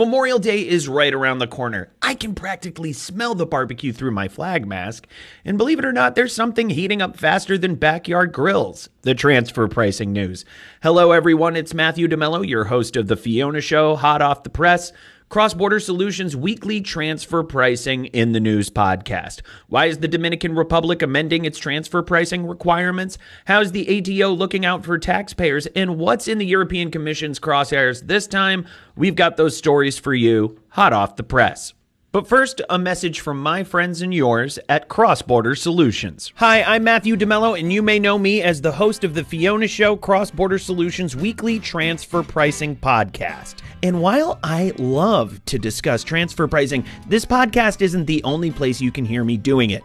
Memorial Day is right around the corner. I can practically smell the barbecue through my flag mask. And believe it or not, there's something heating up faster than backyard grills. The transfer pricing news. Hello, everyone. It's Matthew DeMello, your host of The Fiona Show, hot off the press. Cross Border Solutions weekly transfer pricing in the news podcast. Why is the Dominican Republic amending its transfer pricing requirements? How is the ATO looking out for taxpayers? And what's in the European Commission's crosshairs this time? We've got those stories for you hot off the press. But first, a message from my friends and yours at Cross Border Solutions. Hi, I'm Matthew DeMello, and you may know me as the host of the Fiona Show Cross Border Solutions weekly transfer pricing podcast. And while I love to discuss transfer pricing, this podcast isn't the only place you can hear me doing it.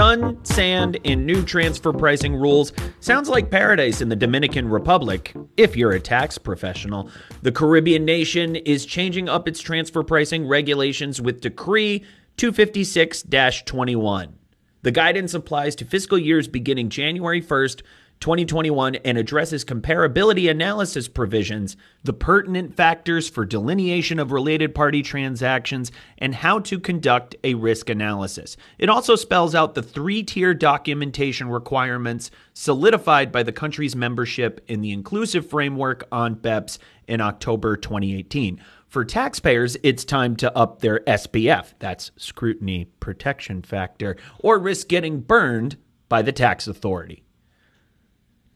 Sun, sand, and new transfer pricing rules sounds like paradise in the Dominican Republic, if you're a tax professional. The Caribbean nation is changing up its transfer pricing regulations with Decree 256 21. The guidance applies to fiscal years beginning January 1st 2021 and addresses comparability analysis provisions, the pertinent factors for delineation of related party transactions, and how to conduct a risk analysis. It also spells out the three tier documentation requirements solidified by the country's membership in the inclusive framework on BEPS in October 2018. For taxpayers, it's time to up their SPF, that's scrutiny protection factor, or risk getting burned by the tax authority.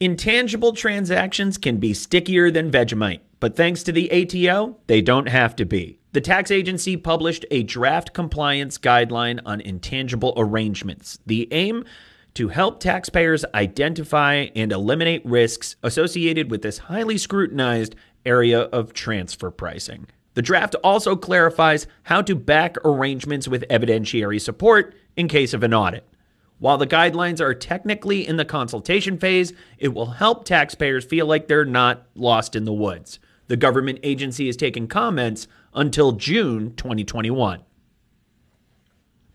Intangible transactions can be stickier than Vegemite, but thanks to the ATO, they don't have to be. The tax agency published a draft compliance guideline on intangible arrangements. The aim to help taxpayers identify and eliminate risks associated with this highly scrutinized area of transfer pricing. The draft also clarifies how to back arrangements with evidentiary support in case of an audit. While the guidelines are technically in the consultation phase, it will help taxpayers feel like they're not lost in the woods. The government agency is taking comments until June 2021.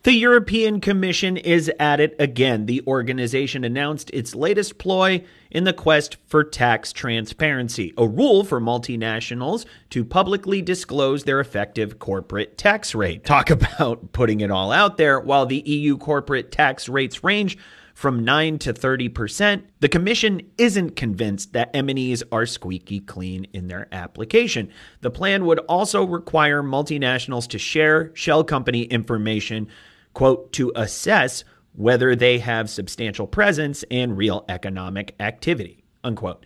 The European Commission is at it again. The organization announced its latest ploy in the quest for tax transparency, a rule for multinationals to publicly disclose their effective corporate tax rate. Talk about putting it all out there. While the EU corporate tax rates range from 9 to 30%, the commission isn't convinced that MNEs are squeaky clean in their application. The plan would also require multinationals to share shell company information quote, to assess whether they have substantial presence and real economic activity, unquote.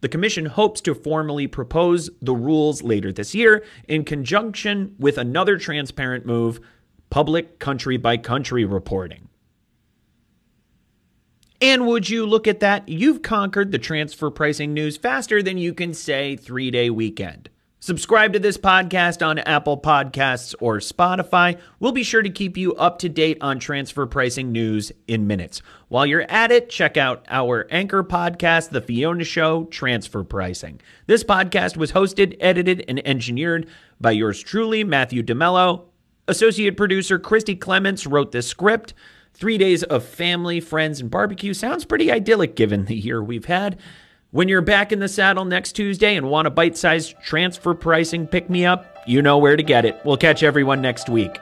The Commission hopes to formally propose the rules later this year in conjunction with another transparent move public country by country reporting. And would you look at that? You've conquered the transfer pricing news faster than you can say three day weekend. Subscribe to this podcast on Apple Podcasts or Spotify. We'll be sure to keep you up to date on transfer pricing news in minutes. While you're at it, check out our anchor podcast, The Fiona Show Transfer Pricing. This podcast was hosted, edited, and engineered by yours truly, Matthew DeMello. Associate producer Christy Clements wrote this script. Three days of family, friends, and barbecue sounds pretty idyllic given the year we've had. When you're back in the saddle next Tuesday and want a bite sized transfer pricing pick me up, you know where to get it. We'll catch everyone next week.